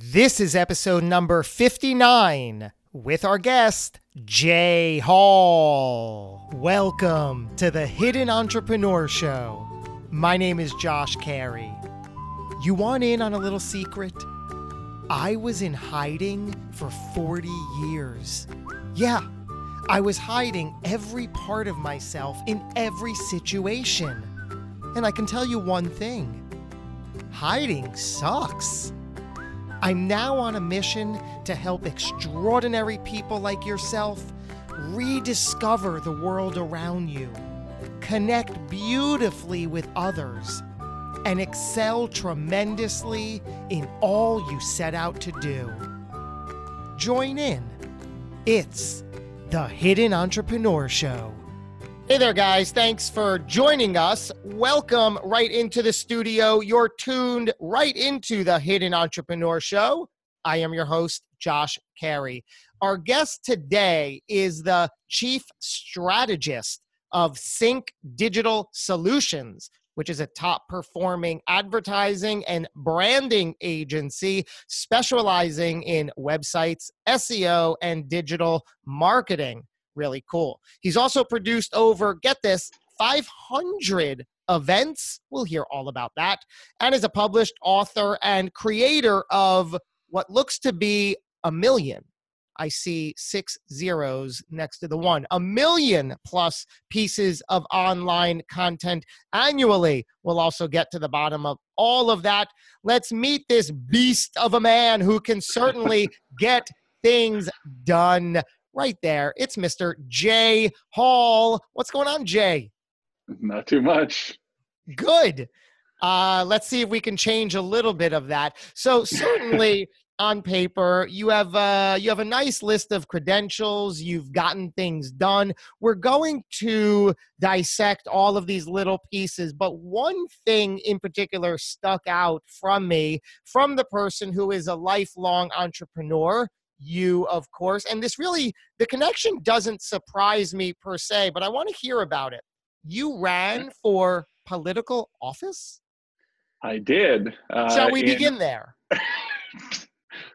This is episode number 59 with our guest, Jay Hall. Welcome to the Hidden Entrepreneur Show. My name is Josh Carey. You want in on a little secret? I was in hiding for 40 years. Yeah, I was hiding every part of myself in every situation. And I can tell you one thing hiding sucks. I'm now on a mission to help extraordinary people like yourself rediscover the world around you, connect beautifully with others, and excel tremendously in all you set out to do. Join in. It's the Hidden Entrepreneur Show. Hey there, guys. Thanks for joining us. Welcome right into the studio. You're tuned right into the Hidden Entrepreneur Show. I am your host, Josh Carey. Our guest today is the chief strategist of Sync Digital Solutions, which is a top performing advertising and branding agency specializing in websites, SEO, and digital marketing really cool. He's also produced over, get this, 500 events. We'll hear all about that. And is a published author and creator of what looks to be a million. I see six zeros next to the one. A million plus pieces of online content annually. We'll also get to the bottom of all of that. Let's meet this beast of a man who can certainly get things done right there. It's Mr. Jay Hall. What's going on, Jay? Not too much. Good. Uh, let's see if we can change a little bit of that. So certainly on paper, you have uh, you have a nice list of credentials. You've gotten things done. We're going to dissect all of these little pieces, but one thing in particular stuck out from me from the person who is a lifelong entrepreneur you, of course. And this really, the connection doesn't surprise me per se, but I want to hear about it. You ran for political office? I did. Uh, Shall we in... begin there?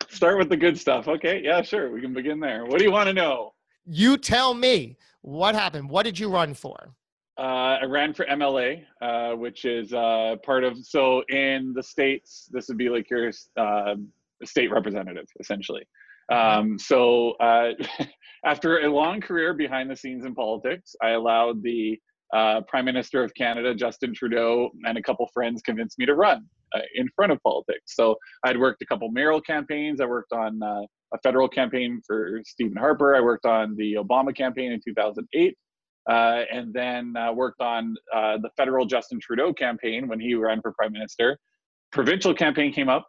Start with the good stuff. Okay. Yeah, sure. We can begin there. What do you want to know? You tell me what happened. What did you run for? Uh, I ran for MLA, uh, which is uh, part of, so in the States, this would be like your uh, state representative, essentially. Um, so uh, after a long career behind the scenes in politics, I allowed the uh, Prime Minister of Canada, Justin Trudeau, and a couple friends convinced me to run uh, in front of politics. So I'd worked a couple mayoral campaigns. I worked on uh, a federal campaign for Stephen Harper. I worked on the Obama campaign in 2008. Uh, and then uh, worked on the federal Justin Trudeau campaign when he ran for prime minister. Provincial campaign came up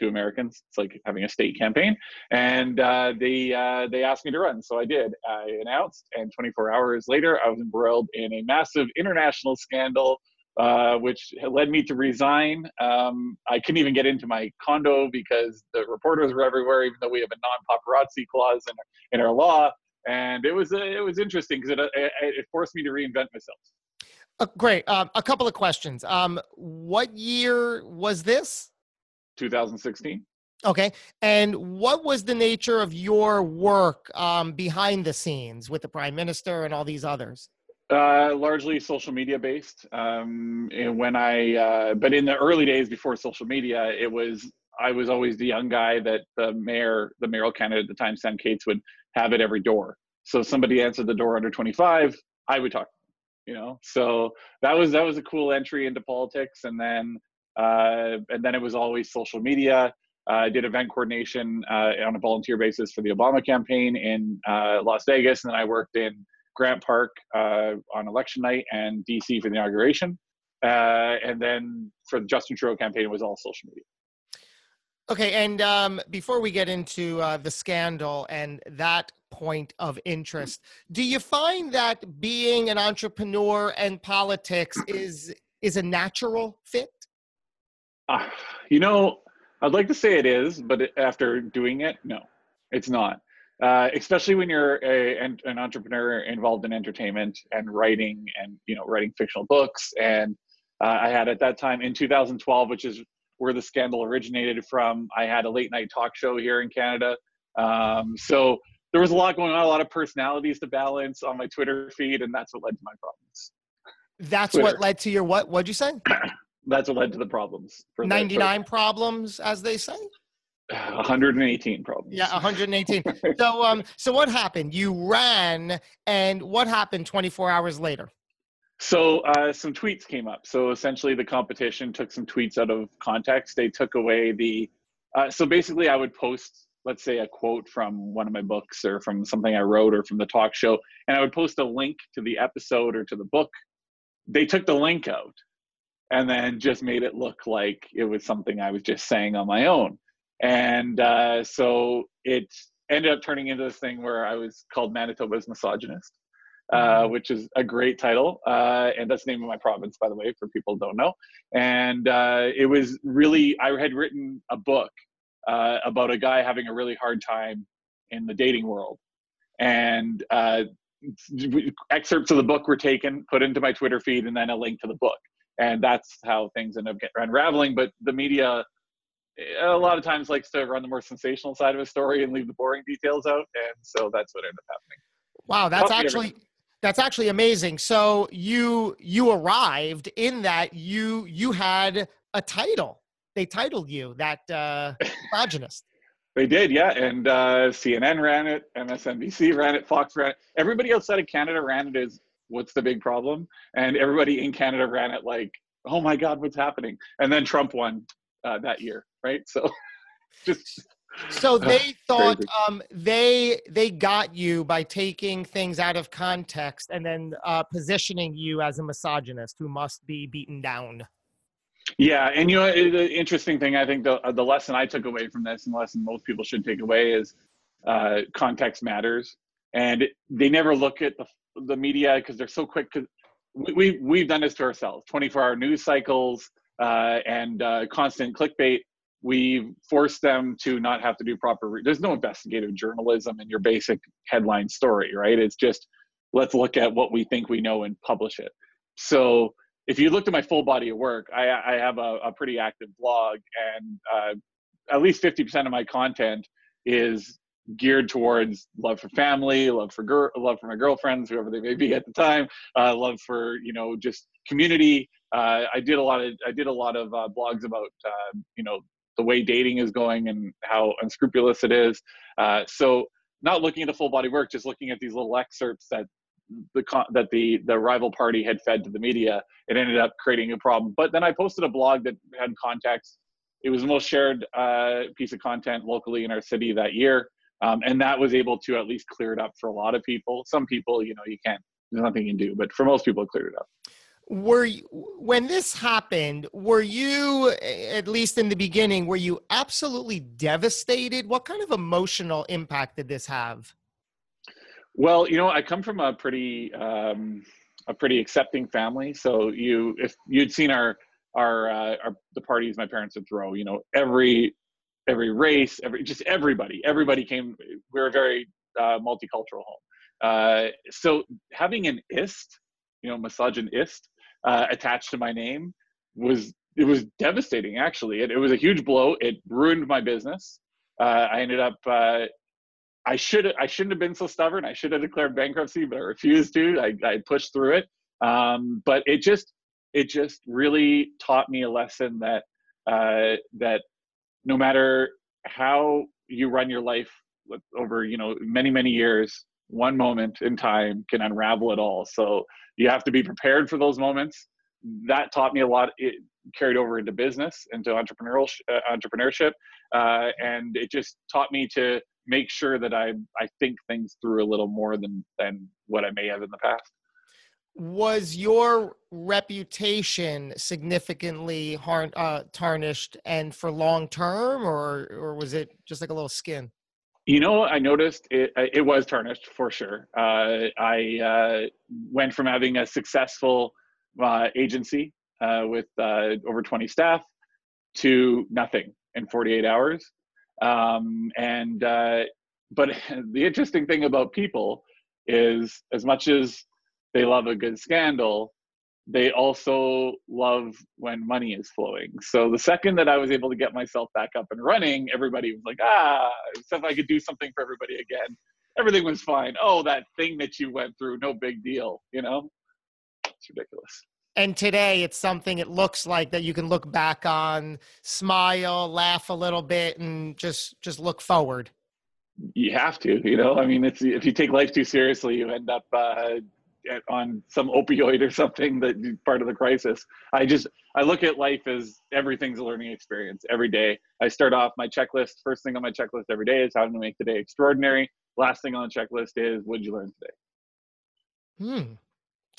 two Americans. It's like having a state campaign, and uh, they uh, they asked me to run, so I did. I announced, and 24 hours later, I was embroiled in a massive international scandal, uh, which led me to resign. Um, I couldn't even get into my condo because the reporters were everywhere, even though we have a non-paparazzi clause in our, in our law. And it was it was interesting because it, it, it forced me to reinvent myself. Uh, great. Um, a couple of questions. Um, what year was this? 2016. Okay. And what was the nature of your work um, behind the scenes with the prime minister and all these others? Uh, largely social media based. Um, and when I, uh, but in the early days before social media, it was I was always the young guy that the mayor, the mayoral candidate at the time, Sam Katz, would have at every door. So somebody answered the door under 25, I would talk. You know, so that was that was a cool entry into politics, and then uh, and then it was always social media. Uh, I did event coordination uh, on a volunteer basis for the Obama campaign in Las Vegas, and then I worked in Grant Park on election night and DC for the inauguration. and then for the Justin Trudeau campaign, it was all social media. Okay, and um, before we get into uh, the scandal and that point of interest, do you find that being an entrepreneur and politics is is a natural fit? Uh, you know, I'd like to say it is, but after doing it, no, it's not. Uh, especially when you're a, an, an, entrepreneur involved in entertainment and writing and you know writing fictional books. And uh, i had at that time in 2012 which is where the scandal originated from i had a late night talk show here in canada. Um, so there was a lot going on a lot of personalities to balance on my twitter feed and that's what led to my problems. That's Twitter. what led to your what? What'd you say that's what led to the problems 99 problems as they say 118 problems. Yeah, 118. so um so what happened? You ran and what happened 24 hours later? So uh, some tweets came up. So essentially the competition took some tweets out of context. They took away the uh, so basically I would post let's say a quote from one of my books or from something I wrote or from the talk show and I would post a link to the episode or to the book. They took the link out and then just made it look like it was something I was just saying on my own and uh, so it ended up turning into this thing where I was called Manitoba's misogynist, uh, mm-hmm. which is a great title, uh, and that's the name of my province, by the way, for people who don't know. And uh, it was really I had written a book uh, about a guy having a really hard time in the dating world, and uh, excerpts of the book were taken, put into my Twitter feed, and then a link to the book. And that's how things end up unraveling. But the media a lot of times likes to run the more sensational side of a story and leave the boring details out, and so that's what ended up happening. Wow, that's actually that's actually amazing. So you you arrived in that you you had a title. They titled you that uh, misogynist. they did, yeah. And uh, CNN ran it, MSNBC ran it, Fox ran it. Everybody outside of Canada ran it as what's the big problem, and everybody in Canada ran it like, oh my God, what's happening? And then Trump won uh, that year, right? So just so they thought um, they they got you by taking things out of context and then uh, positioning you as a misogynist who must be beaten down. Yeah, and you know the interesting thing I think the the lesson I took away from this and the lesson most people should take away is uh, context matters, and they never look at the the media because they're so quick. Cause we, we we've done this to ourselves. Twenty four hour news cycles uh, and uh, constant clickbait, we've forced them to not have to do proper. Re- There's no investigative journalism in your basic headline story, right? It's just let's look at what we think we know and publish it. So if you looked at my full body of work, I, I have a, a, pretty active blog, and uh, at least 50% of my content is geared towards love for family, love for girl, love for my girlfriends, whoever they may be at the time, uh, love for you know just community. Uh, I did a lot of I did a lot of uh, blogs about uh, you know the way dating is going and how unscrupulous it is. Uh, so not looking at the full body work, just looking at these little excerpts that the that the the rival party had fed to the media, it ended up creating a problem. But then I posted a blog that had context. It was the most shared uh, piece of content locally in our city that year. Um, and that was able to at least clear it up for a lot of people. Some people, you know, you can't, there's nothing you can do, but for most people, it cleared it up. Were you, when this happened, were you, at least in the beginning, were you absolutely devastated? What kind of emotional impact did this have? Well, you know, I come from a pretty, um, a pretty accepting family. So you, if you'd seen our, our, uh, our the parties my parents would throw, you know, every every race, every just everybody, everybody came. We're a very uh, multicultural home. Uh, so having an ist, you know, misogynist uh, attached to my name was it was devastating. Actually, it, it was a huge blow. It ruined my business. Uh, I ended up. Uh, I should I shouldn't have been so stubborn. I should have declared bankruptcy, but I refused to. I, I pushed through it. Um, but it just it just really taught me a lesson that uh, that no matter how you run your life over you know many many years one moment in time can unravel it all. So you have to be prepared for those moments. That taught me a lot it carried over into business into entrepreneurial uh, entrepreneurship uh, and it just taught me to make sure that i i think things through a little more than than what i may have in the past was your reputation significantly har- uh, tarnished and for long term or or was it just like a little skin? You know i noticed it it was tarnished for sure. Uh, i uh, went from having a successful uh, agency uh, with uh, over 20 staff to nothing in 48 hours. Um, and but the interesting thing about people is as much as they love a good scandal they also love when money is flowing. So the second that i was able to get myself back up and running everybody was like ah so if i could do something for everybody again. Everything was fine. Oh that thing that you went through no big deal you know? It's ridiculous. And today it's something it looks like that you can look back on smile laugh a little bit and just just look forward. You have to you know? I mean it's if you take life too seriously you end up uh, on some opioid or something that part of the crisis i just i look at life as everything's a learning experience every day i start off my checklist first thing on my checklist every day is how to make the day extraordinary last thing on the checklist is what did you learn today hmm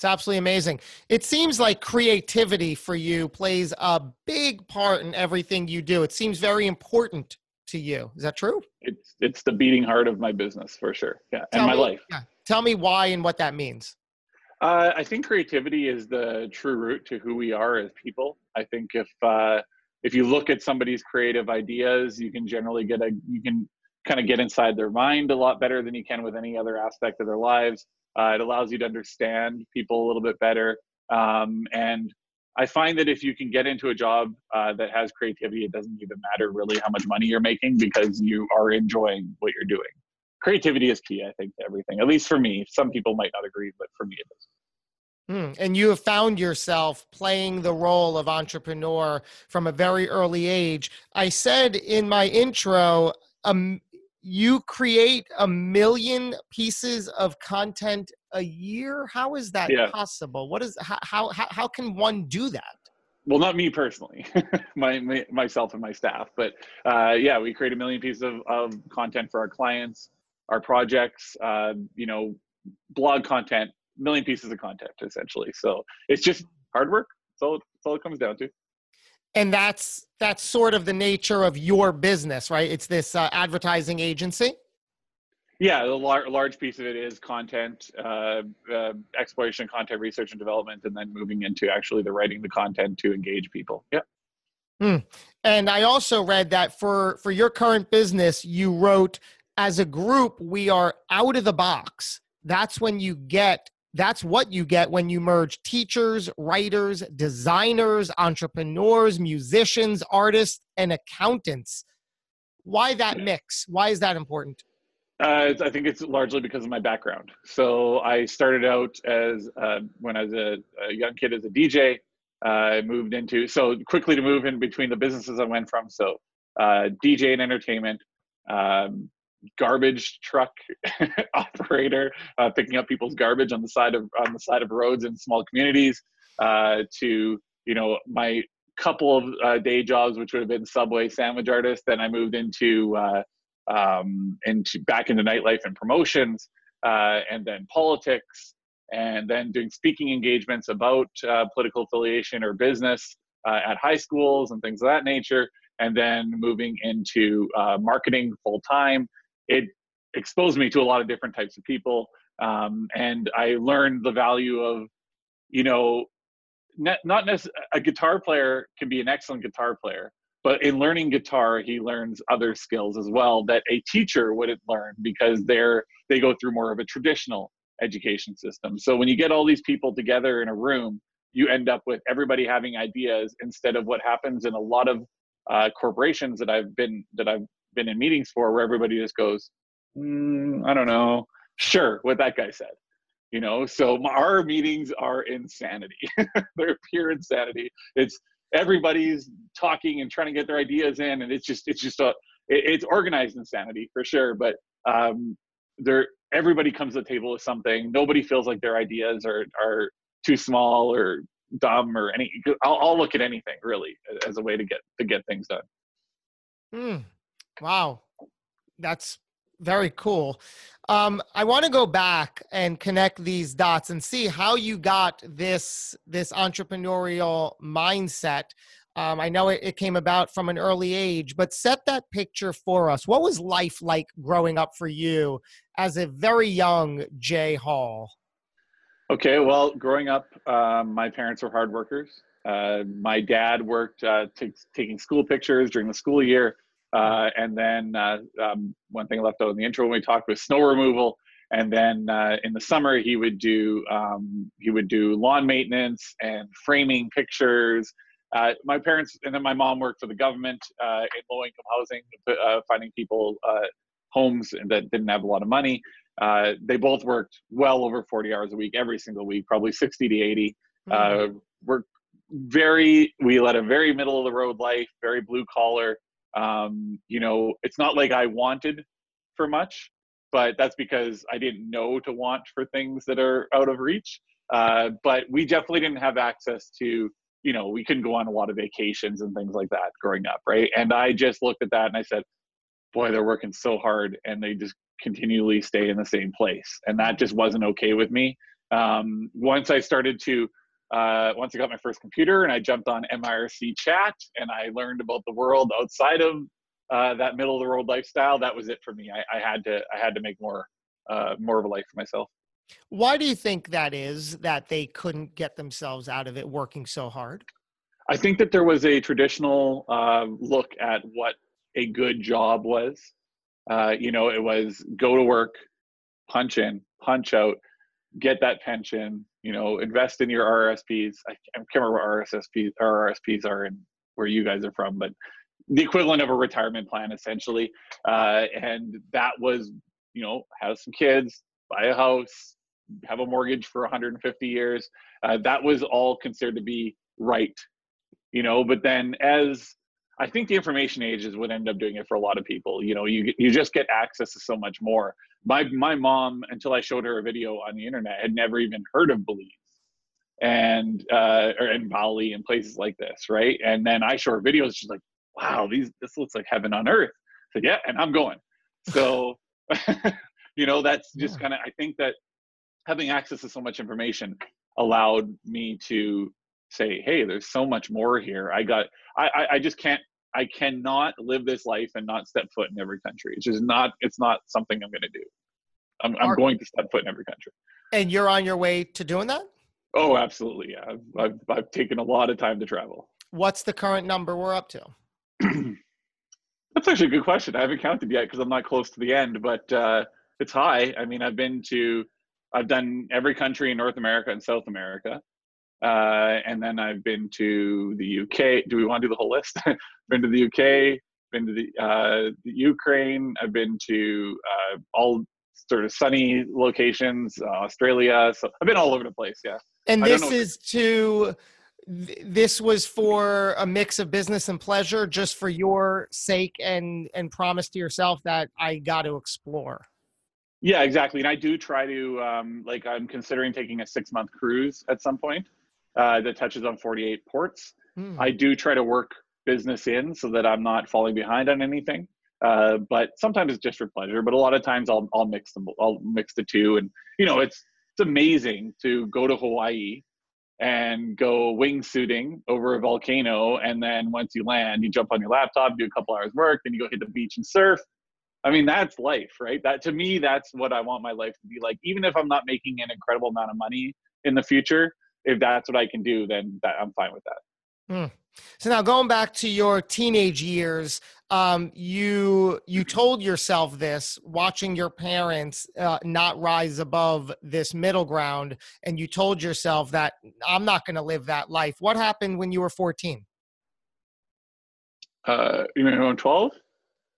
it's absolutely amazing. It seems like creativity for you plays a big part in everything you do. It seems very important to you. Is that true? It's it's the beating heart of my business for sure. Yeah, Tell and my me, life. Yeah. Tell me why and what that means. Uh, I think creativity is the true root to who we are as people. I think if uh, if you look at somebody's creative ideas, you can generally get a you can kind of get inside their mind a lot better than you can with any other aspect of their lives. Uh, it allows you to understand people a little bit better. Um, and I find that if you can get into a job uh, that has creativity, it doesn't even matter really how much money you're making because you are enjoying what you're doing creativity is key, I think, to everything. At least for me. Some people might not agree, but for me, it is. Hmm. And you have found yourself playing the role of entrepreneur from a very early age. I said in my intro, um, you create a million pieces of content a year. How is that yeah. possible? What is how, how how can one do that? well not me personally my, my, myself and my staff but uh, yeah we create a million pieces of, of content for our clients our projects, uh, you know, blog content, million pieces of content essentially. So it's just hard work. That's all, that's all it comes down to. And that's that's sort of the nature of your business, right? It's this uh, advertising agency. Yeah, the lar- large piece of it is content, uh, uh, exploration, content research and development, and then moving into actually the writing the content to engage people. Yeah. Mm. And I also read that for for your current business, you wrote as a group, we are out of the box. That's when you get that's what you get when you merge teachers, writers, designers, entrepreneurs, musicians, artists, and accountants. Why that mix? Why is that important? Uh, I think it's largely because of my background. So I started out as uh, when I was a, a, young kid as a DJ. Uh, I moved into so quickly to move in between the businesses I went from. So uh, DJ and entertainment, um, garbage truck operator uh, picking up people's garbage on the side of on the side of roads in small communities uh, to you know my couple of uh, day jobs which would have been subway sandwich artist then i moved into uh, um, into back into nightlife and promotions uh, and then politics and then doing speaking engagements about uh, political affiliation or business at high schools and things of that nature and then moving into marketing full time it exposed me to a lot of different types of people um, and i learned the value of you know not, not necessarily a guitar player can be an excellent guitar player but in learning guitar he learns other skills as well that a teacher wouldn't learn because they're they go through more of a traditional education system. So when you get all these people together in a room you end up with everybody having ideas instead of what happens in a lot of uh, corporations that i've been that i've been in meetings for where everybody just goes, mm, I don't know, sure, what that guy said. You know, so our meetings are insanity. They're pure insanity. It's everybody's talking and trying to get their ideas in, and it's just it's just a it, it's organized insanity for sure. But um, there, everybody comes to the table with something. Nobody feels like their ideas are are too small or dumb or any. I'll, I'll look at anything really as a way to get to get things done. Hmm. Wow. That's Very cool. Um, I want to go back and connect these dots and see how you got this this entrepreneurial mindset. Um, I know it, it came about from an early age, but set that picture for us. What was life like growing up for you as a very young Jay Hall? Okay, well, growing up, um, my parents were hard workers. Uh, my dad worked uh, t- taking school pictures during the school year. Uh, and then uh, um, one thing left out in the intro when we talked was snow removal. And then uh, in the summer, he would do um, he would do lawn maintenance and framing pictures. Uh, my parents and then my mom worked for the government uh, in low income housing, uh, finding people homes that didn't have a lot of money. they both worked well over 40 hours a week, every single week, probably 60 to 80. Mm-hmm. worked very we led a very middle of the road life, very blue collar um, you know it's not like i wanted for much but that's because i didn't know to want for things that are out of reach. Uh, but we definitely didn't have access to you know we couldn't go on a lot of vacations and things like that growing up right? And i just looked at that and i said boy they're working so hard and they just continually stay in the same place. And that just wasn't okay with me. Um, once i started to uh, once I got my first computer and I jumped on MIRC chat and I learned about the world outside of uh, that middle of the road lifestyle, that was it for me. I, I had to I had to make more uh, more of a life for myself. Why do you think that is that they couldn't get themselves out of it working so hard? I think that there was a traditional uh, look at what a good job was. Uh, you know, it was go to work, punch in, punch out, get that pension, you know, invest in your RRSPs. I, can't remember what RSSPs, RRSPs are and where you guys are from, but the equivalent of a retirement plan essentially. Uh, and that was, you know, have some kids, buy a house, have a mortgage for 150 years. Uh, that was all considered to be right, you know. But then as I think the information age is what ended up doing it for a lot of people. You know, you you just get access to so much more my my mom until I showed her a video on the internet had never even heard of Belize and uh or in Bali and places like this, right? And then I show her videos, she's like, Wow, these this looks like heaven on earth. So yeah, and I'm going. So you know, that's just yeah. kind of I think that having access to so much information allowed me to say, hey, there's so much more here. I got I I, I just can't I cannot live this life and not step foot in every country. It's just not. It's not something I'm going to do. I'm, I'm going to step foot in every country. And you're on your way to doing that? Oh, absolutely. Yeah, I've, I've, I've taken a lot of time to travel. What's the current number we're up to? That's actually a good question. I haven't counted yet because I'm not close to the end, but uh, it's high. I mean, I've been to, I've done every country in North America and South America. Uh, and then I've been to the UK. Do we want to do the whole list? been to the UK, been to the, uh, the Ukraine. I've been to uh, all sort of sunny locations, uh, Australia. So I've been all over the place. Yeah. And this is to. This was for a mix of business and pleasure, just for your sake, and and promise to yourself that I got to explore. Yeah, exactly. And I do try to um, like I'm considering taking a six month cruise at some point uh, that touches on 48 ports. Mm. I do try to work business in so that I'm not falling behind on anything. Uh, but sometimes it's just for pleasure. But a lot of times I'll I'll mix them. I'll mix the two, and you know it's it's amazing to go to Hawaii and go wingsuiting over a volcano, and then once you land, you jump on your laptop, do a couple hours work, then you go hit the beach and surf. I mean, that's life, right? That to me, that's what I want my life to be like. Even if I'm not making an incredible amount of money in the future, if that's what I can do, then that, I'm fine with that. Mm. So now going back to your teenage years, um, you you told yourself this watching your parents uh, not rise above this middle ground, and you told yourself that I'm not going to live that life. What happened when you were 14? Uh, you mean around 12?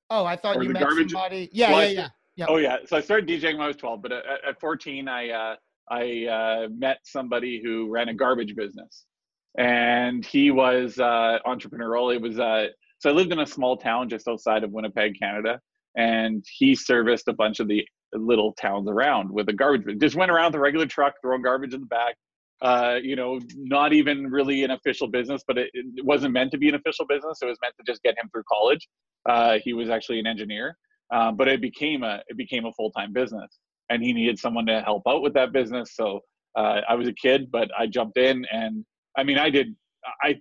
Oh, I thought or you met garbage? somebody. Yeah, well, yeah, yeah, yeah. Oh yeah. So I started DJing when I was 12, but at, at 14, I uh, I uh, met somebody who ran a garbage business, and he was uh, entrepreneurial. It was uh, so I lived in a small town just outside of Winnipeg, Canada, and he serviced a bunch of the little towns around with a garbage. Just went around with a regular truck, throwing garbage in the back. Uh, you know, not even really an official business, but it, it, wasn't meant to be an official business. It was meant to just get him through college. Uh, he was actually an engineer. um, but it became a it became a full time business, and he needed someone to help out with that business. So uh, I was a kid, but I jumped in, and I mean, I did. I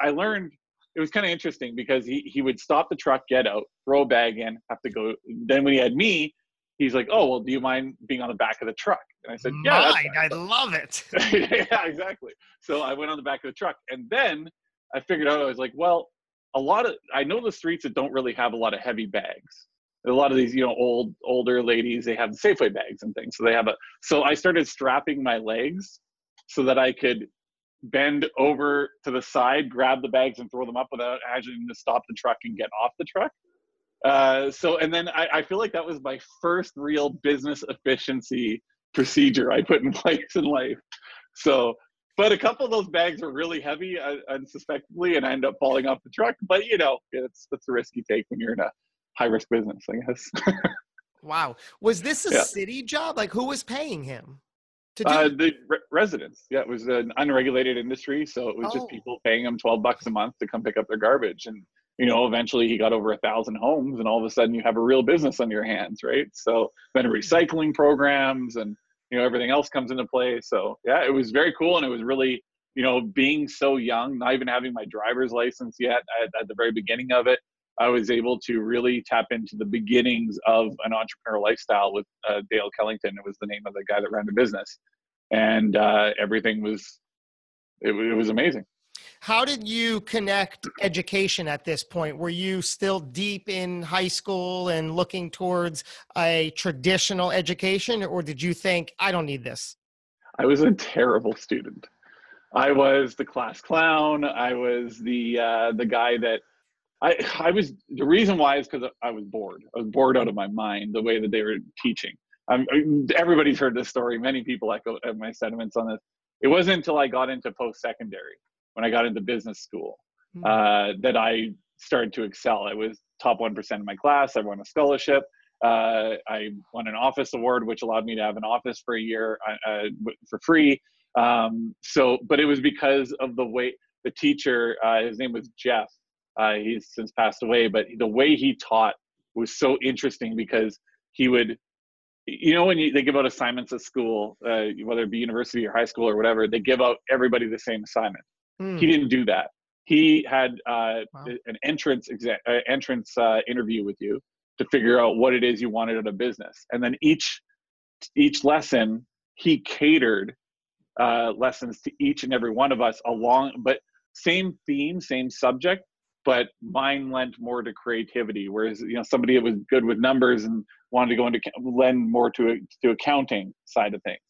I learned it was kind of interesting because he he would stop the truck, get out, throw a bag in, have to go. Then when he had me, he's like, "Oh, well, do you mind being on the back of the truck?" And I said, "Yeah, Mine, I love it." yeah, exactly. So I went on the back of the truck, and then I figured out I was like, well, a lot of I know the streets that don't really have a lot of heavy bags. A lot of these, you know, old older ladies, they have Safeway bags and things. So they have a. So I started strapping my legs so that I could bend over to the side, grab the bags, and throw them up without having to stop the truck and get off the truck. Uh, so, and then I, I feel like that was my first real business efficiency procedure I put in place in life. So, but a couple of those bags were really heavy, uh, unsuspectedly, and I ended up falling off the truck. But you know, it's it's a risk you take when you're in a high risk business, I guess. wow, was this a Yeah. city job? Like, who was paying him to do? Uh, the re- residents, yeah, it was an unregulated industry, so it was Oh. just people paying him twelve bucks a month to come pick up their garbage, and you know, eventually he got over a thousand homes, and all of a sudden you have a real business on your hands, right? So then recycling programs and you know everything else comes into play. So yeah, it was very cool, and it was really you know being so young, not even having my driver's license yet at, at the very beginning of it. I was able to really tap into the beginnings of an entrepreneur lifestyle with uh, Dale Kellington. It was the name of the guy that ran the business, and uh, everything was it, it was amazing. How did you connect education at this point? Were you still deep in high school and looking towards a traditional education, or did you think, I don't need this? I was a terrible student. I was the class clown. I was the uh, the guy that I I was the reason why is because I was bored. I was bored out of my mind the way that they were teaching. Um, everybody's heard this story. Many people echo my sentiments on this. It wasn't until I got into post secondary when I got into business school Hmm. uh, that I started to excel. I was top one percent in my class. I won a scholarship. Uh, I won an office award, which allowed me to have an office for a year uh, uh, for free. Um, so, but it was because of the way the teacher, uh, his name was Jeff. Uh, he's since passed away, but the way he taught was so interesting because he would, you know, when you, they give out assignments at school, uh, whether it be university or high school or whatever, they give out everybody the same assignment Hmm. he didn't do that. He had uh, Wow. an entrance exa- uh, entrance uh, interview with you to figure out what it is you wanted out of business, and then each each lesson he catered uh, lessons to each and every one of us along, but same theme, same subject, but mine lent more to creativity. Whereas you know somebody that was good with numbers and wanted to go into lend more to to accounting side of things,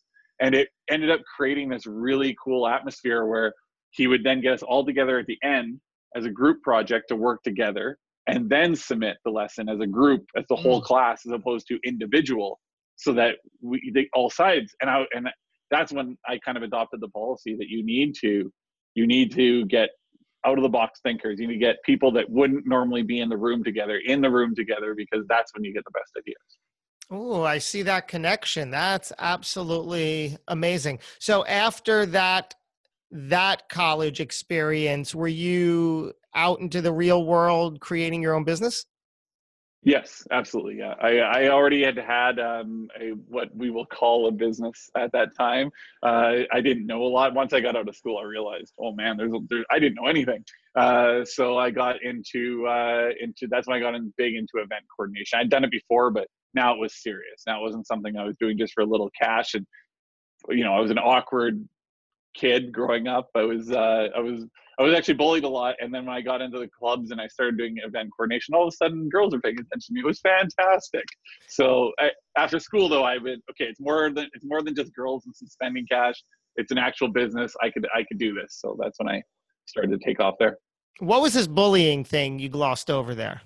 and it ended up creating this really cool atmosphere where he would then get us all together at the end as a group project to work together and then submit the lesson as a group as the whole mm. class as opposed to individual so that we they, all sides and i and that's when i kind of adopted the policy that you need to you need to get out of the box thinkers you need to get people that wouldn't normally be in the room together in the room together because that's when you get the best ideas Oh, I see that connection. That's absolutely amazing. So after that that college experience, were you out into the real world creating your own business? Yes, absolutely. Yeah, I, I already had had um, a what we will call a business at that time. Uh, I didn't know a lot. Once I got out of school, I realized, oh man, there's, a- there, I didn't know anything. Uh, so I got into uh, into that's when I got in big into event coordination. I'd done it before, but now it was serious. Now it wasn't something I was doing just for a little cash. And you know, I was an awkward kid growing up. I was uh, I was I was actually bullied a lot, and then when I got into the clubs and I started doing event coordination, all of a sudden girls were paying attention to me. It was fantastic. So I, after school, though, I would okay. It's more than it's more than just girls and some spending cash. It's an actual business. I could I could do this. So that's when I started to take off there. What was this bullying thing you glossed over there?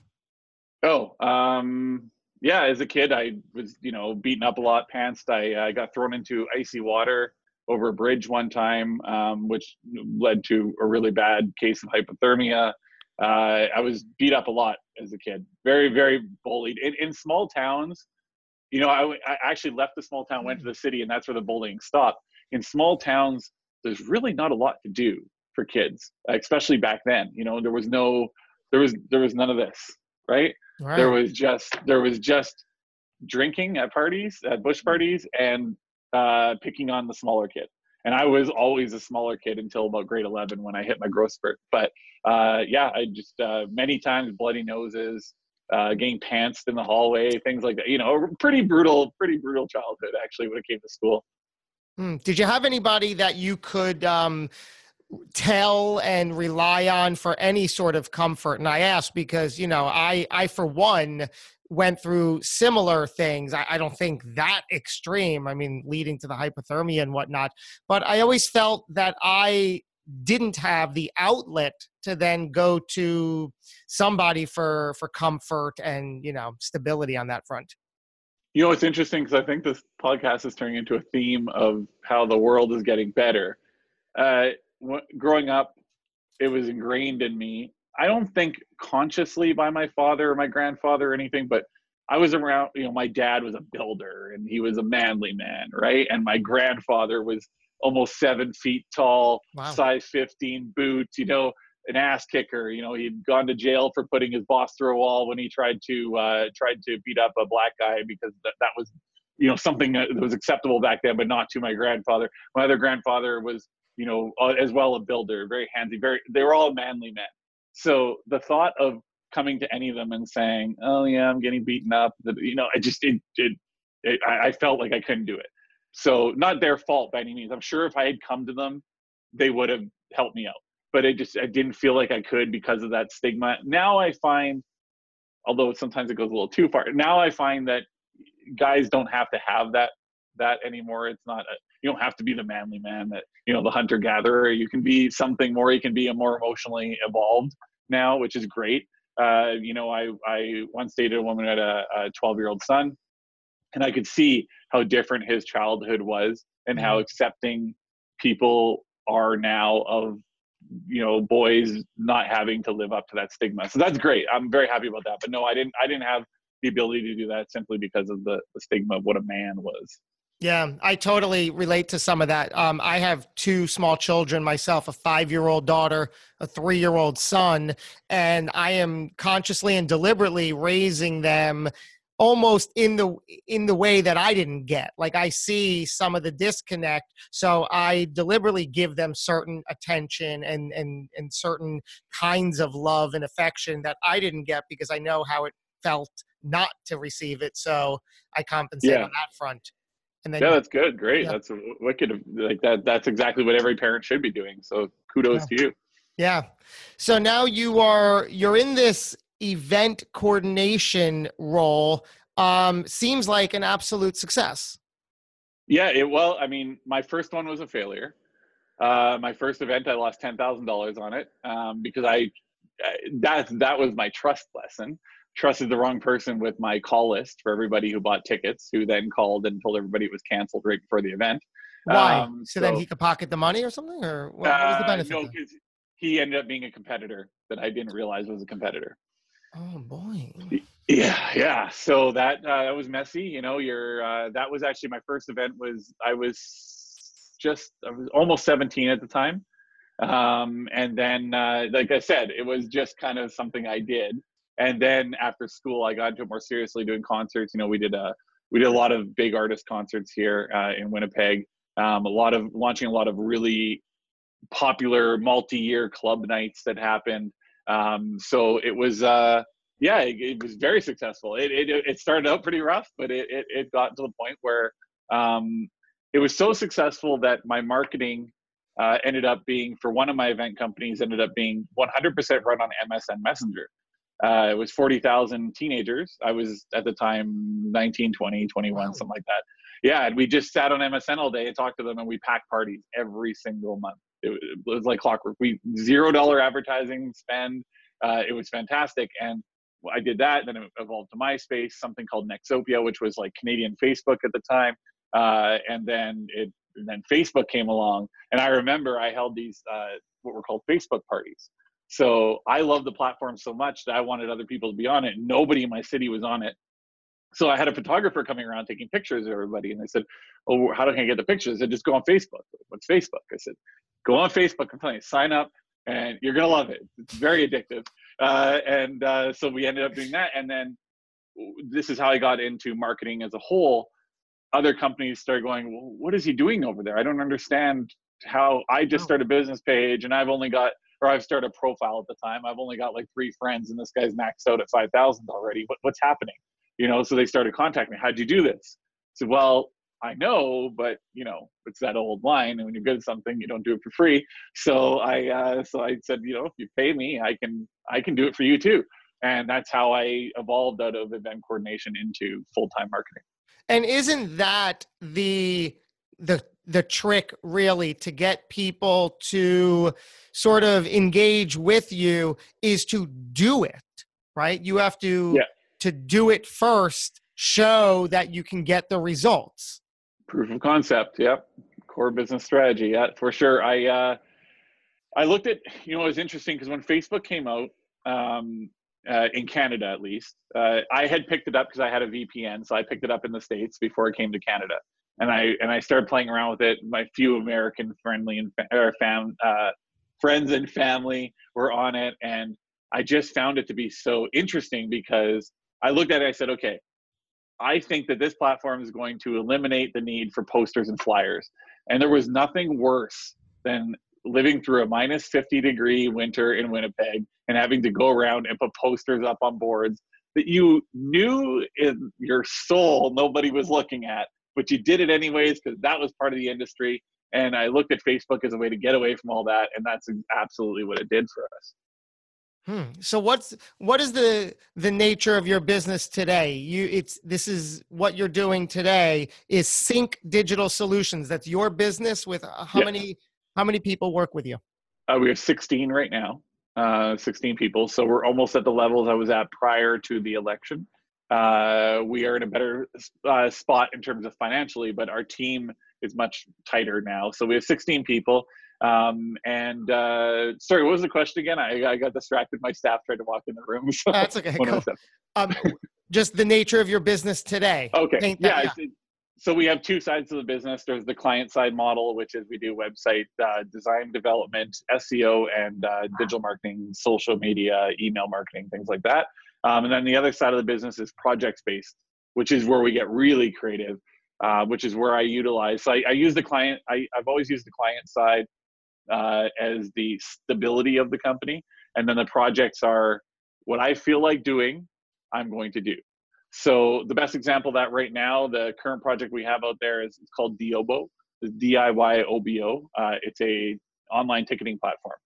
Oh, um, yeah. As a kid, I was, you know, beaten up a lot, pantsed. I uh, got thrown into icy water over a bridge one time, um, which led to a really bad case of hypothermia. Uh, I was beat up a lot as a kid. Very, very bullied. In, in small towns, you know, I, I actually left the small town, went to the city, and that's where the bullying stopped. In small towns, there's really not a lot to do for kids, especially back then. You know, there was no, there was, there was none of this. right? right? There was just there was just drinking at parties, at bush parties, and uh, picking on the smaller kid. And I was always a smaller kid until about grade 11 when I hit my growth spurt. But uh, yeah, I just uh, many times bloody noses, uh, getting pantsed in the hallway, things like that. You know, pretty brutal, pretty brutal childhood actually when it came to school. Hmm. Did you have anybody that you could um, tell and rely on for any sort of comfort? And I ask because you know, I, I for one went through similar things. I, I, don't think that extreme. I mean, leading to the hypothermia and whatnot. But I always felt that I didn't have the outlet to then go to somebody for for comfort and you know stability on that front. You know, it's interesting because I think this podcast is turning into a theme of how the world is getting better. Uh, growing up, it was ingrained in me I don't think consciously by my father or my grandfather or anything, but I was around, you know, my dad was a builder and he was a manly man, right? And my grandfather was almost seven feet tall, wow. size 15 boots, you know, an ass kicker. You know, he'd gone to jail for putting his boss through a wall when he tried to uh, tried to beat up a black guy because that, that was, you know, something that was acceptable back then, but not to my grandfather. My other grandfather was, you know, uh, as well a builder, very handy, very. They were all manly men so the thought of coming to any of them and saying, "Oh yeah, I'm getting beaten up," you know, I just it, it, it I felt like I couldn't do it. So not their fault by any means. I'm sure if I had come to them, they would have helped me out. But I just I didn't feel like I could because of that stigma. Now I find, although sometimes it goes a little too far. Now I find that guys don't have to have that that anymore. It's not a, you don't have to be the manly man that you know the hunter gatherer. You can be something more. You can be a more emotionally evolved now, which is great. Uh, you know, I I once dated a woman who had a 12 year old son, and I could see how different his childhood was and how mm-hmm. accepting people are now of you know boys not having to live up to that stigma so that's great i'm very happy about that but no i didn't i didn't have the ability to do that simply because of the, the stigma of what a man was yeah, I totally relate to some of that. Um, I have two small children myself a five year old daughter, a three year old son, and I am consciously and deliberately raising them almost in the in the way that I didn't get. Like I see some of the disconnect, so I deliberately give them certain attention and and and certain kinds of love and affection that I didn't get because I know how it felt not to receive it. So I compensate yeah. on that front. And then yeah, that's good. Great. Yeah. That's wicked. Like that. That's exactly what every parent should be doing. So kudos yeah. to you. Yeah. So now you are you're in this event coordination role. Um, seems like an absolute success. Yeah. It well. I mean, my first one was a failure. Uh, my first event, I lost ten thousand dollars on it um, because I, I that that was my trust lesson trusted the wrong person with my call list for everybody who bought tickets, who then called and told everybody it was canceled right before the event. Why? Um, so, so, then he could pocket the money or something, or what, what was the uh, benefit? Uh, no, because he ended up being a competitor that I didn't realize was a competitor. Oh boy. Yeah, yeah. So that uh, that was messy. You know, your uh, that was actually my first event. Was I was just I was almost 17 at the time, um, and then uh, like I said, it was just kind of something I did and then after school i got into it more seriously doing concerts. You know we did a we did a lot of big artist concerts here uh, in winnipeg. Um, a lot of launching a lot of really popular multi-year club nights that happened. Um, so it was uh, yeah it, it, was very successful. It, it, it started out pretty rough but it, it, it got to the point where um, it was so successful that my marketing uh, ended up being for one of my event companies ended up being 100% run on msn messenger uh, it was 40,000 teenagers. I was at the time 19, 20, 21, wow. something like that. Yeah, and we just sat on MSN all day and talked to them, and we packed parties every single month. It, it was like clockwork. We zero dollar advertising spend. Uh, it was fantastic, and I did that. Then it evolved to MySpace, something called Nexopia, which was like Canadian Facebook at the time, uh, and then it and then Facebook came along, and I remember I held these uh, what were called Facebook parties so I love the platform so much that I wanted other people to be on it. Nobody in my city was on it. So I had a photographer coming around taking pictures of everybody, and they said, "Oh, how can I get the pictures?" I said, "Just go on Facebook." What's Facebook? I said, "Go on Facebook. I'm telling you, sign up, and you're gonna love it. It's very addictive." Uh, and uh, so we ended up doing that. And then this is how I got into marketing as a whole. Other companies started going, well, what is he doing over there? I don't understand how I just started a business page and I've only got, or I've started a profile at the time. I've only got like three friends and this guy's maxed out at 5,000 already. What, what's happening? You know, so they started contacting me. How'd you do this? I said, well, I know, but you know, it's that old line. And when you're good at something, you don't do it for free. So I, uh, so I said, you know, if you pay me, I can, I can do it for you too. And that's how I evolved out of event coordination into full time marketing. And isn't that the the the trick really to get people to sort of engage with you is to do it, right? You have to yeah. to do it first, show that you can get the results. Proof of concept, yep. Core business strategy, yeah, for sure. I uh I looked at, you know, it was interesting because when Facebook came out, um, uh, in Canada at least. Uh, I had picked it up because I had a VPN, so I picked it up in the states before it came to Canada, and I and I started playing around with it. My few American friendly and or fam uh, friends and family were on it, and I just found it to be so interesting because I looked at it. I said, okay. I think that this platform is going to eliminate the need for posters and flyers. And there was nothing worse than living through a minus 50 degree winter in Winnipeg and having to go around and put posters up on boards that you knew in your soul nobody was looking at, but you did it anyways because that was part of the industry. And I looked at Facebook as a way to get away from all that, and that's absolutely what it did for us. Hmm. So what's what is the the nature of your business today? You it's this is what you're doing today is Sync Digital Solutions. That's your business with uh, how many how many people work with you? Uh, we have 16 right now, uh, 16 people. So we're almost at the levels I was at prior to the election. Uh, we are in a better uh, spot in terms of financially, but our team is much tighter now. So we have 16 people. Um, and uh, sorry, what was the question again? I, I got distracted. My staff tried to walk in the room. So That's okay. Um, just the nature of your business today. Okay. yeah. yeah so we have two sides of the business. There's the client side model, which is we do website uh, design, development, SEO, and uh, digital marketing, social media, email marketing, things like that. Um, and then the other side of the business is projects based, which is where we get really creative, uh, which is where I utilize. So I, I use the client. I, have always used the client side uh, as the stability of the company, and then the projects are what I feel like doing. I'm going to do. So the best example that right now, the current project we have out there is it's called Diyobo, D-I-Y-O-B-O. Uh, it's a online ticketing platform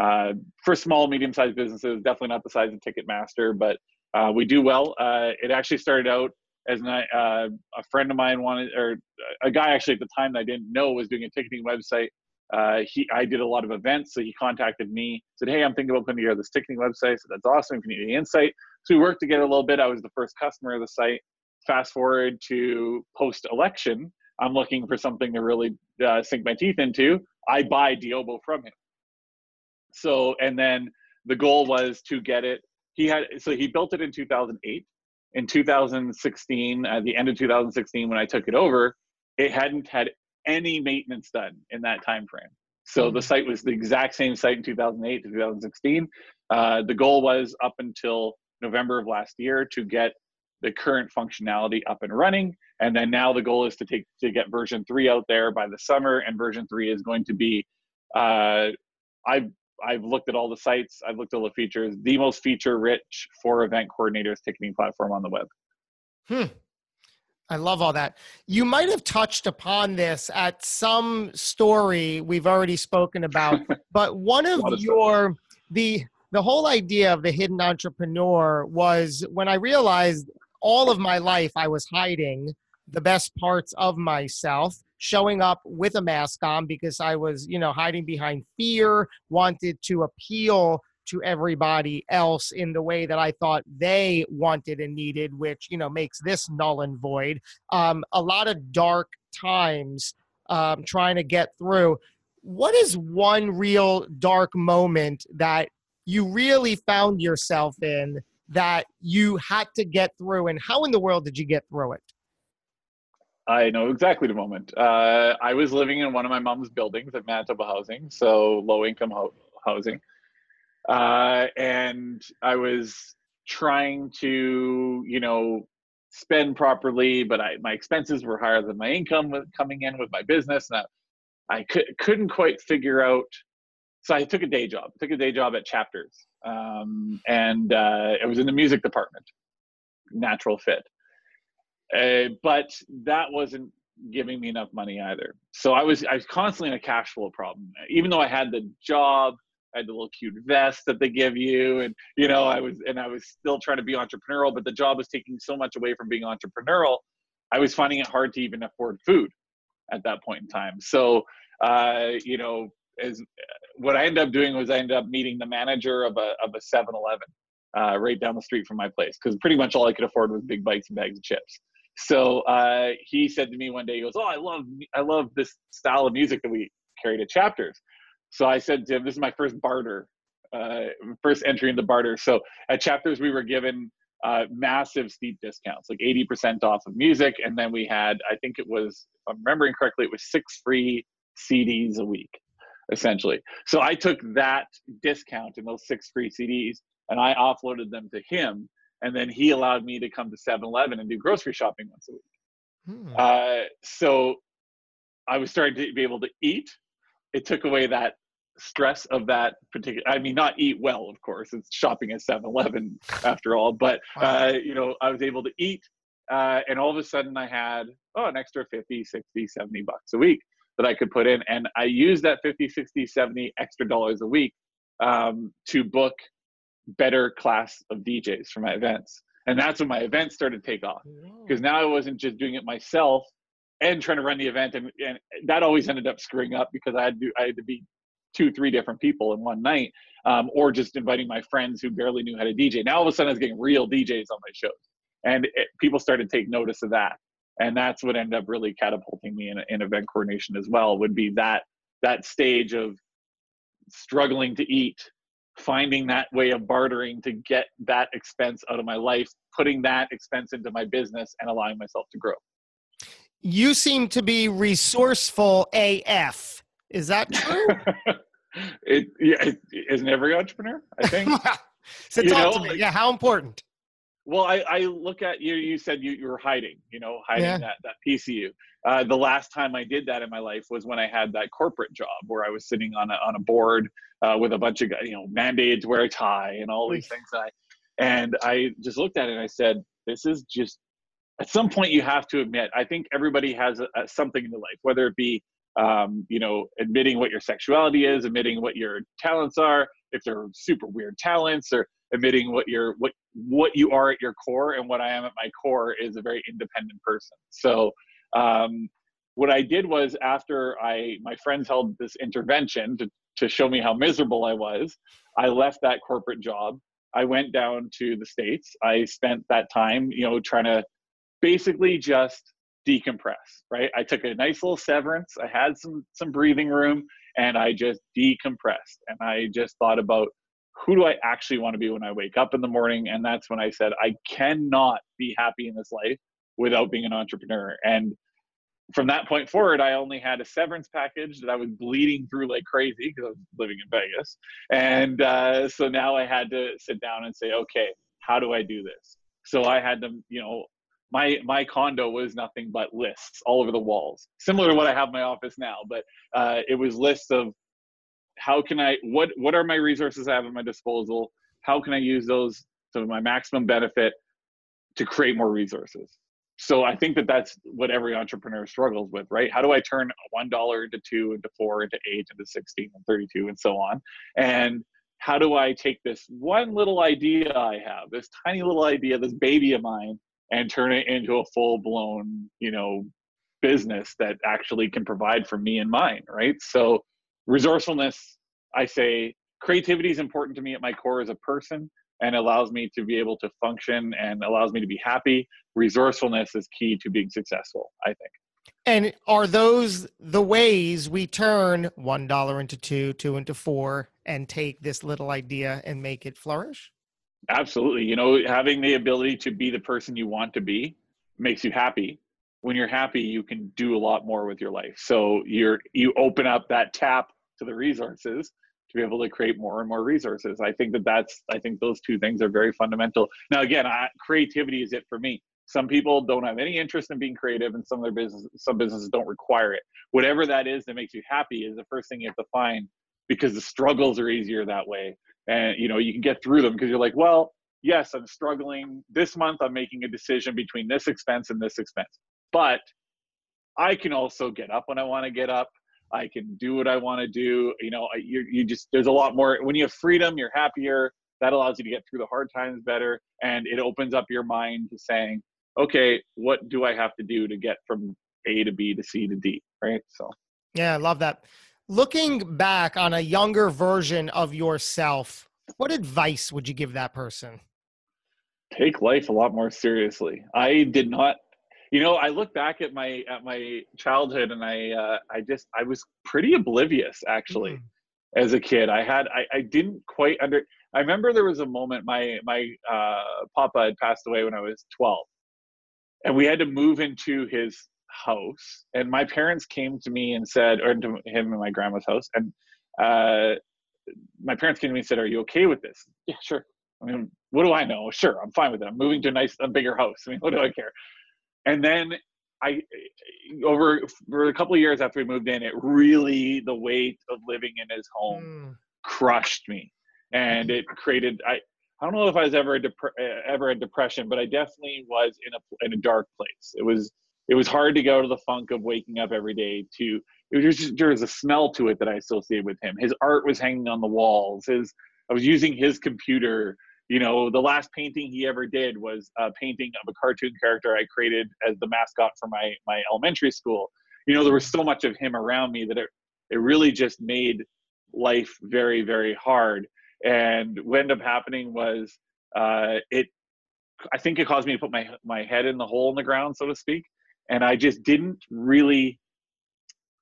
uh, for small, medium-sized businesses. Definitely not the size of Ticketmaster, but uh, we do well. Uh, it actually started out as an, uh, a friend of mine wanted, or a guy actually at the time that I didn't know was doing a ticketing website. Uh, he, I did a lot of events, so he contacted me, said, "Hey, I'm thinking about putting together this ticketing website." So that's awesome. If you need any insight, so we worked together a little bit. I was the first customer of the site. Fast forward to post election, I'm looking for something to really uh, sink my teeth into. I buy Diyobo from him. So, and then the goal was to get it. He had, so he built it in 2008. In 2016, at the end of 2016, when I took it over, it hadn't had any maintenance done in that time frame. So the mm-hmm. site was the exact same site in 2008 to 2016. Uh, the goal was up until November of last year to get the current functionality up and running. And then now the goal is to take to get version three out there by the summer. And version three is going to be, uh, I've I've looked at all the sites, I've looked at all the features, the most feature rich for event coordinators ticketing platform on the web. Hmm. I love all that. You might have touched upon this at some story we've already spoken about, but one of, of your stuff. the the whole idea of the hidden entrepreneur was when I realized all of my life I was hiding the best parts of myself, showing up with a mask on because I was, you know, hiding behind fear, wanted to appeal to everybody else in the way that I thought they wanted and needed, which, you know, makes this null and void. Um, a lot of dark times um, trying to get through. What is one real dark moment that you really found yourself in that you had to get through and how in the world did you get through it i know exactly the moment uh, i was living in one of my mom's buildings at manitoba housing so low income ho- housing uh, and I was trying to, you know, spend properly, but I, my expenses were higher than my income coming in with my business, and I, I could, couldn't quite figure out. So I took a day job. Took a day job at Chapters, um, and uh, it was in the music department. Natural fit, uh, but that wasn't giving me enough money either. So I was I was constantly in a cash flow problem. Even though I had the job, I had the little cute vest that they give you, and you know I was and I was still trying to be entrepreneurial, but the job was taking so much away from being entrepreneurial. I was finding it hard to even afford food at that point in time. So uh, you know, as what I ended up doing was I ended up meeting the manager of a of a 7-Eleven uh, right down the street from my place because pretty much all I could afford was big bites and bags of chips. So uh, he said to me one day, he goes, "Oh, I love I love this style of music that we carry to chapters." So I said to him, "This is my first barter, uh, first entry into barter." So at chapters, we were given uh, massive steep discounts, like 80% off of music, and then we had, I think it was, if I'm remembering correctly, it was six free CDs a week, essentially. So I took that discount and those six free CDs, and I offloaded them to him and then he allowed me to come to 7-Eleven and do grocery shopping once a week. Hmm. Uh, so I was starting to be able to eat. It took away that stress of that particular. I mean, not eat well, of course. It's shopping at 7-Eleven after all, but uh, you know, I was able to eat, uh, and all of a sudden I had oh an extra 50, 60, 70 bucks a week that I could put in, and I used that 50, 60, 70 extra dollars a week um, to book better class of DJs for my events. And that's when my events started to take off because now I wasn't just doing it myself and trying to run the event. And, and that always ended up screwing up because I had to, I had to be two, three different people in one night um, or just inviting my friends who barely knew how to DJ. Now all of a sudden I was getting real DJs on my shows and it, people started to take notice of that. And that's what ended up really catapulting me in, in event coordination as well would be that, that stage of struggling to eat finding that way of bartering to get that expense out of my life, putting that expense into my business and allowing myself to grow. You seem to be resourceful AF. Is that true? it, yeah, it isn't every entrepreneur, I think. so you talk know, to me. Like, yeah, how important? Well, I, I look at you. You said you, you were hiding, you know, hiding yeah. that that piece of you. Uh, the last time I did that in my life was when I had that corporate job where I was sitting on a on a board uh, with a bunch of you know mandated to wear a tie and all these things. I and I just looked at it and I said, "This is just." At some point, you have to admit. I think everybody has a, a, something in their life, whether it be um, you know, admitting what your sexuality is, admitting what your talents are, if they're super weird talents, or admitting what you're what what you are at your core. And what I am at my core is a very independent person. So um, what I did was after I my friends held this intervention to to show me how miserable I was, I left that corporate job. I went down to the states. I spent that time, you know, trying to basically just decompress. Right. I took a nice little severance. I had some some breathing room, and I just decompressed. And I just thought about who do I actually want to be when I wake up in the morning? And that's when I said, I cannot be happy in this life without being an entrepreneur. And from that point forward, I only had a severance package that I was bleeding through like crazy because I was living in Vegas. And uh, so now I had to sit down and say, okay, how do I do this? So I had to, you know, my my condo was nothing but lists all over the walls, similar to what I have in my office now. But uh, it was lists of how can I what what are my resources I have at my disposal? How can I use those to my maximum benefit to create more resources? So I think that that's what every entrepreneur struggles with, right? How do I turn one dollar into two, into four, into eight, into sixteen, and thirty-two, and so on? And how do I take this one little idea I have, this tiny little idea, this baby of mine, and turn it into a full-blown, you know, business that actually can provide for me and mine, right? So resourcefulness i say creativity is important to me at my core as a person and allows me to be able to function and allows me to be happy. Resourcefulness is key to being successful i think. And are those the ways we turn one dollar into two two into four and take this little idea and make it flourish? Absolutely. You know having the ability to be the person you want to be makes you happy when you're happy you can do a lot more with your life so you're you open up that tap to the resources to be able to create more and more resources. I think that that's I think those two things are very fundamental. Now again, I, creativity is it for me. Some people don't have any interest in being creative, and some of their business some businesses don't require it. Whatever that is that makes you happy is the first thing you have to find because the struggles are easier that way, and you know you can get through them because you're like, well, yes, I'm struggling this month. I'm making a decision between this expense and this expense, but I can also get up when I want to get up. I can do what I want to do. You know, you, you just, there's a lot more. When you have freedom, you're happier. That allows you to get through the hard times better. And it opens up your mind to saying, okay, what do I have to do to get from A to B to C to D? Right. So, yeah, I love that. Looking back on a younger version of yourself, what advice would you give that person? Take life a lot more seriously. I did not you know i look back at my at my childhood and i uh, i just i was pretty oblivious actually mm. as a kid. I had I, I didn't quite under i remember there was a moment my my uh, papa had passed away when i was 12 and we had to move into his house and my parents came to me and said or to him and my grandma's house and uh, my parents came to me and said are you okay with this? Yeah sure. I mean what do i know? Sure i'm fine with it. I'm moving to a nice a bigger house. I mean what do i care and then I over for a couple of years after we moved in, it really the weight of living in his home mm. crushed me, and it created I. I don't know if I was ever a dep- ever a depression, but I definitely was in a in a dark place. It was it was hard to go to the funk of waking up every day. To it was just, there was a smell to it that I associated with him. His art was hanging on the walls. His I was using his computer you know, the last painting he ever did was a painting of a cartoon character I created as the mascot for my my elementary school. You know, there was so much of him around me that it it really just made life very very hard. And what ended up happening was uh, it. I think it caused me to put my my head in the hole in the ground, so to speak. And I just didn't really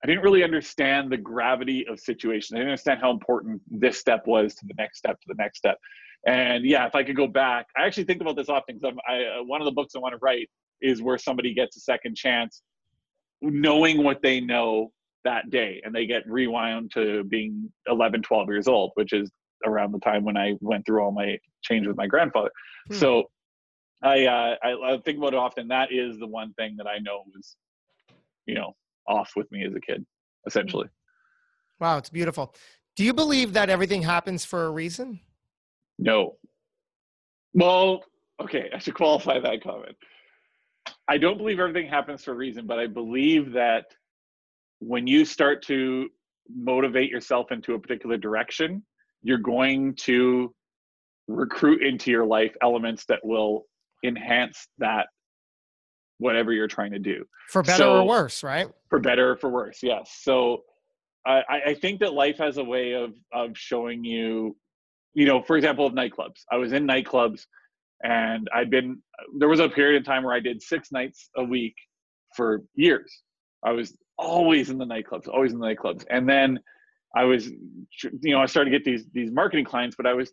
I didn't really understand the gravity of situation. I didn't understand how important this step was to the next step, to the next step. And yeah, if I could go back, I actually think about this often because I, uh, one of the books I want to write is where somebody gets a second chance, knowing what they know that day, and they get rewound to being 11, 12 years old, which is around the time when I went through all my change with my grandfather. Hmm. So I, uh, I, I think about it often. That is the one thing that I know was, you know, off with me as a kid, essentially. Wow, it's beautiful. Do you believe that everything happens for a reason? No. Well, okay, I should qualify that comment. I don't believe everything happens for a reason, but I believe that when you start to motivate yourself into a particular direction, you're going to recruit into your life elements that will enhance that whatever you're trying to do for better so, or worse right for better or for worse yes so I, I think that life has a way of of showing you you know, for example, of nightclubs. I was in nightclubs and I'd been, there was a period of time where I did six nights a week for years. I was always in the nightclubs, always in the nightclubs. And then I was, you know, I started to get these, these marketing clients, but I was,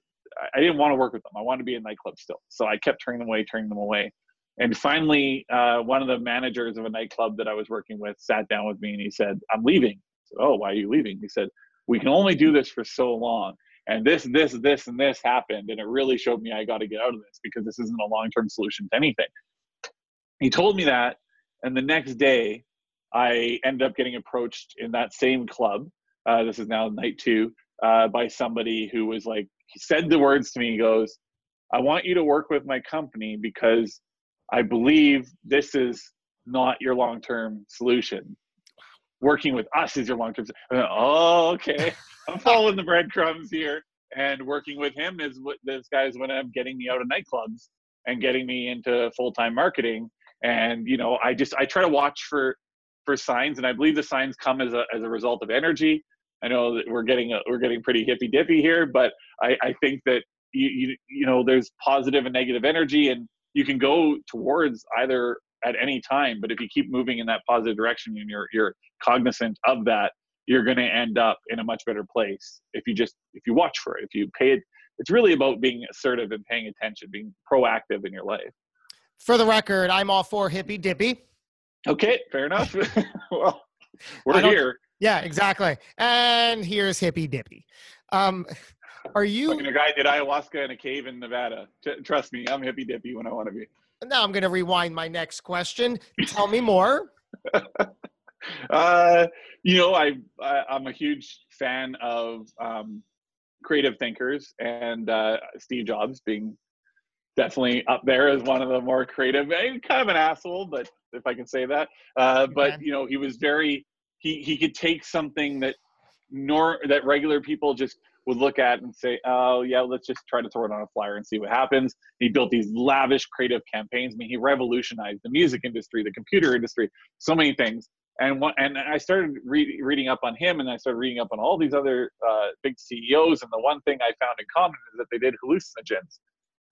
I didn't want to work with them. I wanted to be in nightclubs still. So I kept turning them away, turning them away. And finally, uh, one of the managers of a nightclub that I was working with sat down with me and he said, I'm leaving. Said, oh, why are you leaving? He said, we can only do this for so long and this, this, this, and this happened. And it really showed me I got to get out of this because this isn't a long term solution to anything. He told me that. And the next day, I ended up getting approached in that same club. Uh, this is now night two uh, by somebody who was like, he said the words to me. He goes, I want you to work with my company because I believe this is not your long term solution. Working with us is your long term. Oh, okay. I'm following the breadcrumbs here, and working with him is what this guy's when I'm getting me out of nightclubs and getting me into full time marketing. And you know, I just I try to watch for for signs, and I believe the signs come as a as a result of energy. I know that we're getting a, we're getting pretty hippy dippy here, but I, I think that you, you you know there's positive and negative energy, and you can go towards either at any time. But if you keep moving in that positive direction and you're you're cognizant of that, you're going to end up in a much better place if you just if you watch for it if you pay it it's really about being assertive and paying attention being proactive in your life for the record i'm all for hippy dippy okay fair enough well we're here yeah exactly and here's hippy dippy Um, are you? Fucking a guy did ayahuasca in a cave in Nevada. T- trust me, I'm hippy dippy when I want to be. Now I'm going to rewind my next question. Tell me more. uh, you know, I, I am a huge fan of um, creative thinkers, and uh, Steve Jobs being definitely up there as one of the more creative. Eh, kind of an asshole, but if I can say that. Uh, but you know, he was very he he could take something that nor that regular people just would look at and say, "Oh yeah, let's just try to throw it on a flyer and see what happens." He built these lavish creative campaigns. I mean, he revolutionized the music industry, the computer industry, so many things. And one, and I started re- reading up on him, and I started reading up on all these other uh, big CEOs. And the one thing I found in common is that they did hallucinogens,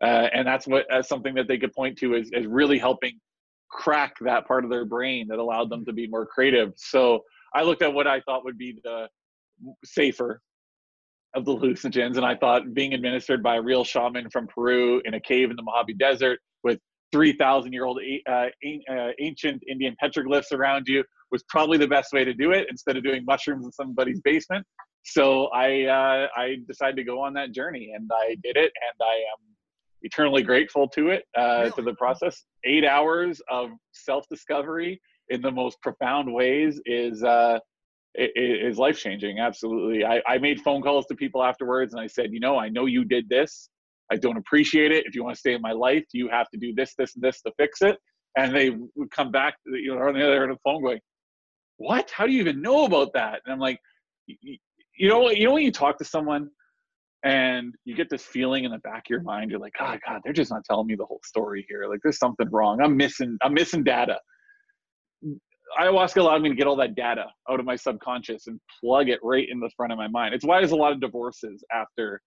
uh, and that's what something that they could point to as, as really helping crack that part of their brain that allowed them to be more creative. So I looked at what I thought would be the safer of the hallucinogens, and I thought being administered by a real shaman from Peru in a cave in the Mojave Desert with 3,000 year old uh, uh, ancient Indian petroglyphs around you was probably the best way to do it instead of doing mushrooms in somebody's basement. So I uh, I decided to go on that journey, and I did it, and I am eternally grateful to it uh, really? to the process. Eight hours of self discovery in the most profound ways is uh, is life changing. Absolutely. I, I made phone calls to people afterwards and I said, you know, I know you did this. I don't appreciate it. If you want to stay in my life, you have to do this, this, and this to fix it. And they would come back, you know, on the other end of the phone going, what? How do you even know about that? And I'm like, you know, you know when you talk to someone and you get this feeling in the back of your mind, you're like, oh God, they're just not telling me the whole story here. Like there's something wrong. I'm missing, I'm missing data ayahuasca allowed me to get all that data out of my subconscious and plug it right in the front of my mind. It's why there's a lot of divorces after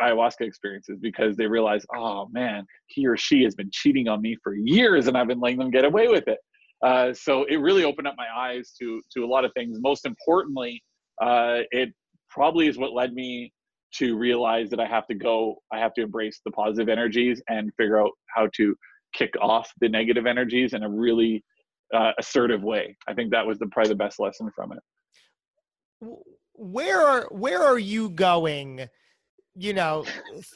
ayahuasca experiences because they realize, oh man, he or she has been cheating on me for years and I've been letting them get away with it. Uh, so it really opened up my eyes to to a lot of things. Most importantly, uh, it probably is what led me to realize that I have to go, I have to embrace the positive energies and figure out how to kick off the negative energies in a really uh, assertive way. I think that was the probably the best lesson from it. Where are where are you going? You know,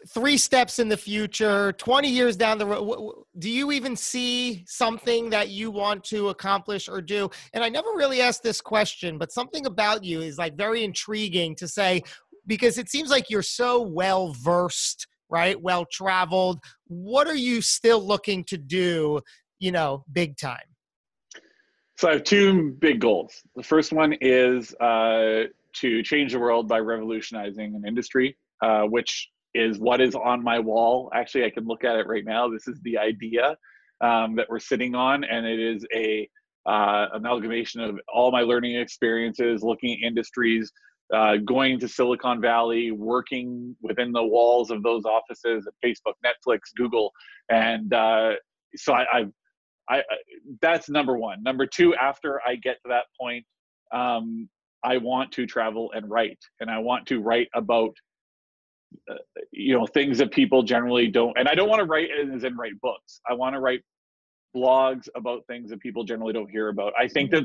three steps in the future, twenty years down the road. Do you even see something that you want to accomplish or do? And I never really asked this question, but something about you is like very intriguing to say because it seems like you're so well versed right well traveled what are you still looking to do you know big time so I have two big goals. The first one is uh, to change the world by revolutionizing an industry, uh, which is what is on my wall. Actually, I can look at it right now. This is the idea um, that we're sitting on, and it is a uh, amalgamation of all my learning experiences, looking at industries, uh, going to Silicon Valley, working within the walls of those offices at Facebook, Netflix, Google, and uh, so I, have I, that's number one. Number two, after I get to that point, um, I want to travel and write, and I want to write about uh, you know things that people generally don't. And I don't want to write as in write books. I want to write blogs about things that people generally don't hear about. I think that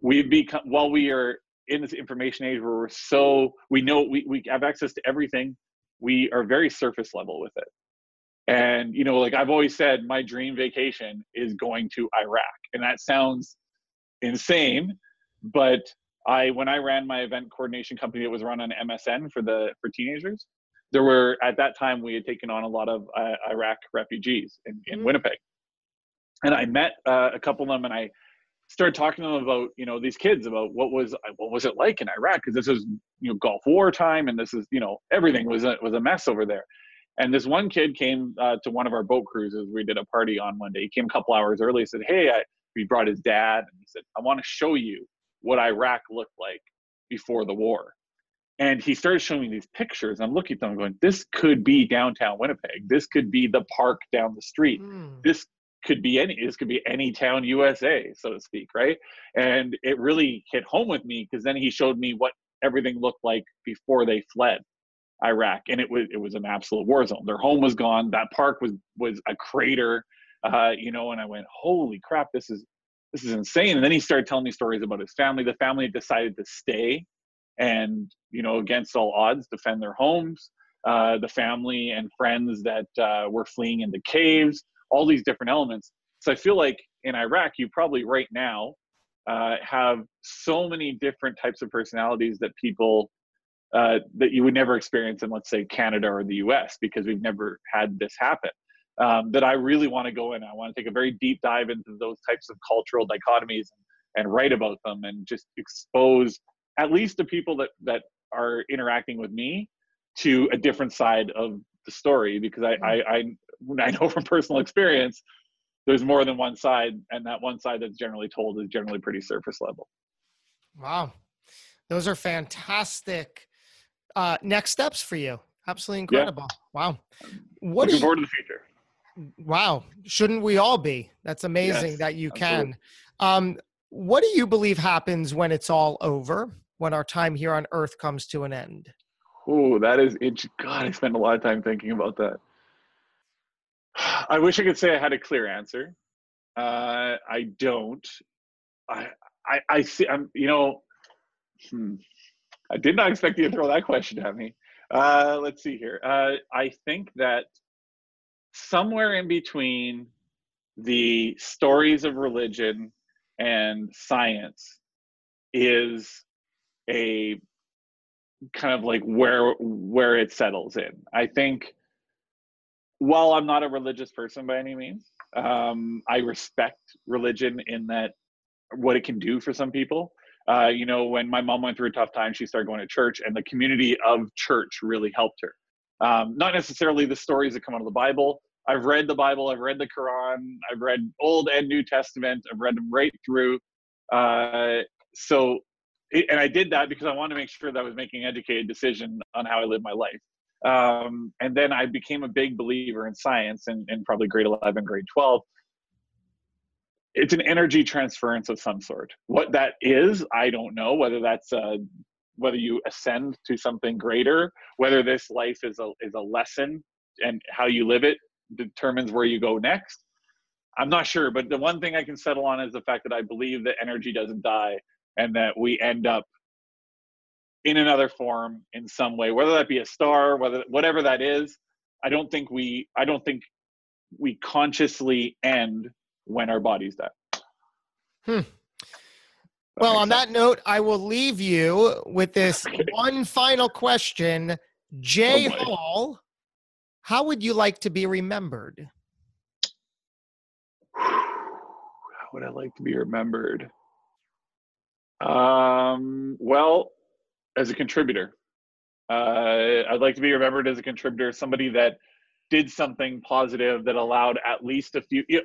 we've become while we are in this information age where we're so we know we, we have access to everything we are very surface level with it and, you know, like I've always said, my dream vacation is going to Iraq. And that sounds insane, but I when I ran my event coordination company it was run on MSN for the for teenagers, there were at that time we had taken on a lot of uh, Iraq refugees in, in mm-hmm. Winnipeg, and I met uh, a couple of them, and I started talking to them about you know these kids about what was what was it like in Iraq because this was you know Gulf War time, and this is you know everything was a, was a mess over there. And this one kid came uh, to one of our boat cruises. We did a party on one day. He came a couple hours early. He said, "Hey," I, he brought his dad, and he said, "I want to show you what Iraq looked like before the war." And he started showing me these pictures. I'm looking at them, going, "This could be downtown Winnipeg. This could be the park down the street. Mm. This could be any. This could be any town USA, so to speak, right?" And it really hit home with me because then he showed me what everything looked like before they fled Iraq, and it was it was an absolute war zone. Their home was gone. That park was was a crater, uh, you know. And I went, holy crap, this is this is insane. And then he started telling me stories about his family. The family decided to stay and you know against all odds defend their homes uh, the family and friends that uh, were fleeing into caves all these different elements so i feel like in iraq you probably right now uh, have so many different types of personalities that people uh, that you would never experience in let's say canada or the us because we've never had this happen um, that i really want to go in i want to take a very deep dive into those types of cultural dichotomies and, and write about them and just expose at least the people that that are interacting with me to a different side of the story because I, I I I know from personal experience there's more than one side and that one side that's generally told is generally pretty surface level. Wow. Those are fantastic uh, next steps for you. Absolutely incredible. Yeah. Wow. What Looking you, forward to the future. Wow. Shouldn't we all be? That's amazing yes, that you absolutely. can. Um, what do you believe happens when it's all over? when our time here on earth comes to an end? Oh, that is it, God, I spend a lot of time thinking about that. I wish I could say I had a clear answer. Uh, I don't. I, I, I see. I'm. You know, hmm, I did not expect you to throw that question at me. Uh, let's see here. Uh, I think that somewhere in between the stories of religion and science is a kind of like where where it settles in. I think while I'm not a religious person by any means, um, I respect religion in that what it can do for some people. Uh, you know, when my mom went through a tough time, she started going to church, and the community of church really helped her. Um, not necessarily the stories that come out of the Bible. I've read the Bible, I've read the Quran, I've read Old and New Testament, I've read them right through. Uh, so and I did that because I wanted to make sure that I was making an educated decision on how I live my life. Um, and then I became a big believer in science and in probably grade 11, grade 12. It's an energy transference of some sort. What that is, I don't know. Whether that's uh, whether you ascend to something greater, whether this life is a is a lesson, and how you live it determines where you go next. I'm not sure, but the one thing I can settle on is the fact that I believe that energy doesn't die and that we end up in another form in some way whether that be a star whether whatever that is i don't think we i don't think we consciously end when our bodies die hmm. well on sense. that note i will leave you with this okay. one final question jay oh hall how would you like to be remembered how would i like to be remembered um, well, as a contributor, uh, I'd like to be remembered as a contributor, somebody that did something positive that allowed at least a few. You know,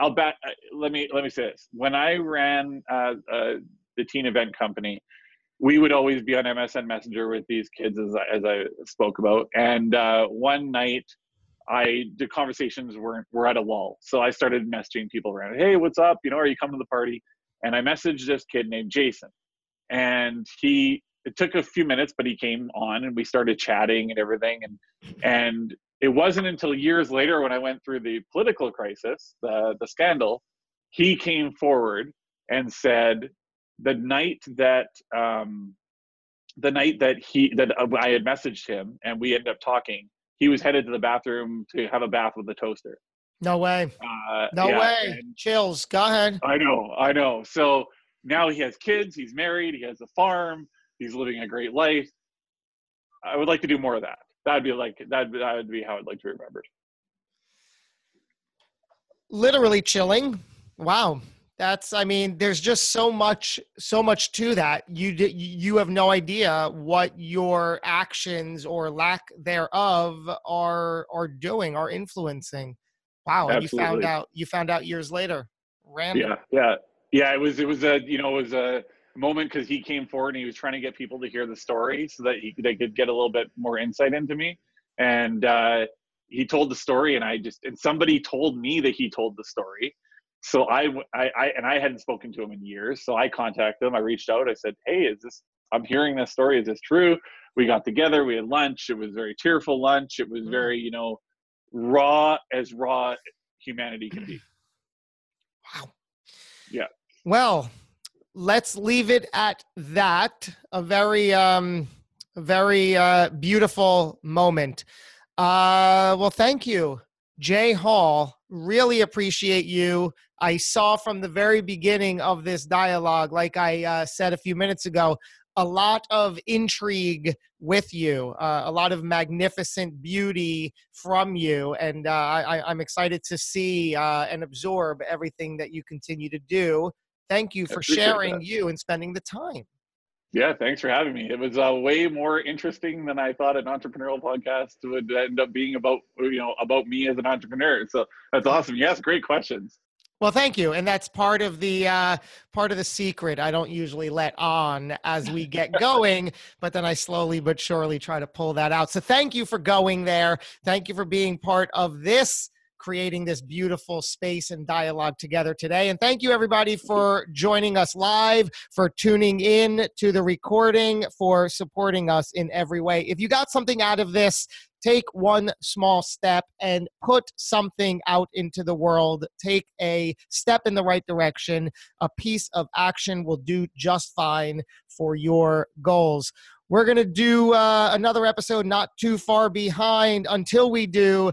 I'll bet. Uh, let me let me say this: when I ran uh, uh, the teen event company, we would always be on MSN Messenger with these kids, as I, as I spoke about. And uh, one night, I the conversations weren't were at a lull, so I started messaging people around. Hey, what's up? You know, are you coming to the party? and I messaged this kid named Jason, and he it took a few minutes, but he came on and we started chatting and everything, and and it wasn't until years later when I went through the political crisis, the the scandal, he came forward and said the night that um, the night that he that I had messaged him and we ended up talking, he was headed to the bathroom to have a bath with a toaster. No way. Uh, no yeah, way. Chills. Go ahead. I know. I know. So now he has kids. He's married. He has a farm. He's living a great life. I would like to do more of that. That'd be like that. That would be how I'd like to be remembered. Literally chilling. Wow. That's. I mean, there's just so much, so much to that. You you have no idea what your actions or lack thereof are are doing, are influencing. Wow, and you found out you found out years later. Random. Yeah, yeah, yeah. It was it was a you know it was a moment because he came forward and he was trying to get people to hear the story so that he they could get a little bit more insight into me. And uh, he told the story, and I just and somebody told me that he told the story. So I, I, I and I hadn't spoken to him in years. So I contacted him. I reached out. I said, "Hey, is this? I'm hearing this story. Is this true?" We got together. We had lunch. It was very tearful lunch. It was mm. very, you know, raw as raw humanity can be. Wow. Yeah. Well, let's leave it at that. A very, um, very uh, beautiful moment. Uh, well, thank you, Jay Hall. Really appreciate you. I saw from the very beginning of this dialogue, like I uh, said a few minutes ago, a lot of intrigue with you, uh, a lot of magnificent beauty from you. And uh, I, am excited to see uh, and absorb everything that you continue to do. Thank you for sharing that. you and spending the time. Yeah, thanks for having me. It was uh, way more interesting than I thought an entrepreneurial podcast would end up being about, you know, about me as an entrepreneur. So that's awesome. You asked great questions. Well, thank you, and that's part of the uh, part of the secret. I don't usually let on as we get going, but then I slowly but surely try to pull that out. So, thank you for going there. Thank you for being part of this creating this beautiful space and dialogue together today. And thank you, everybody, for joining us live, for tuning in to the recording, for supporting us in every way. If you got something out of this, take one small step and put something out into the world. Take a step in the right direction. A piece of action will do just fine for your goals. We're going to do uh, another episode not too far behind. Until we do,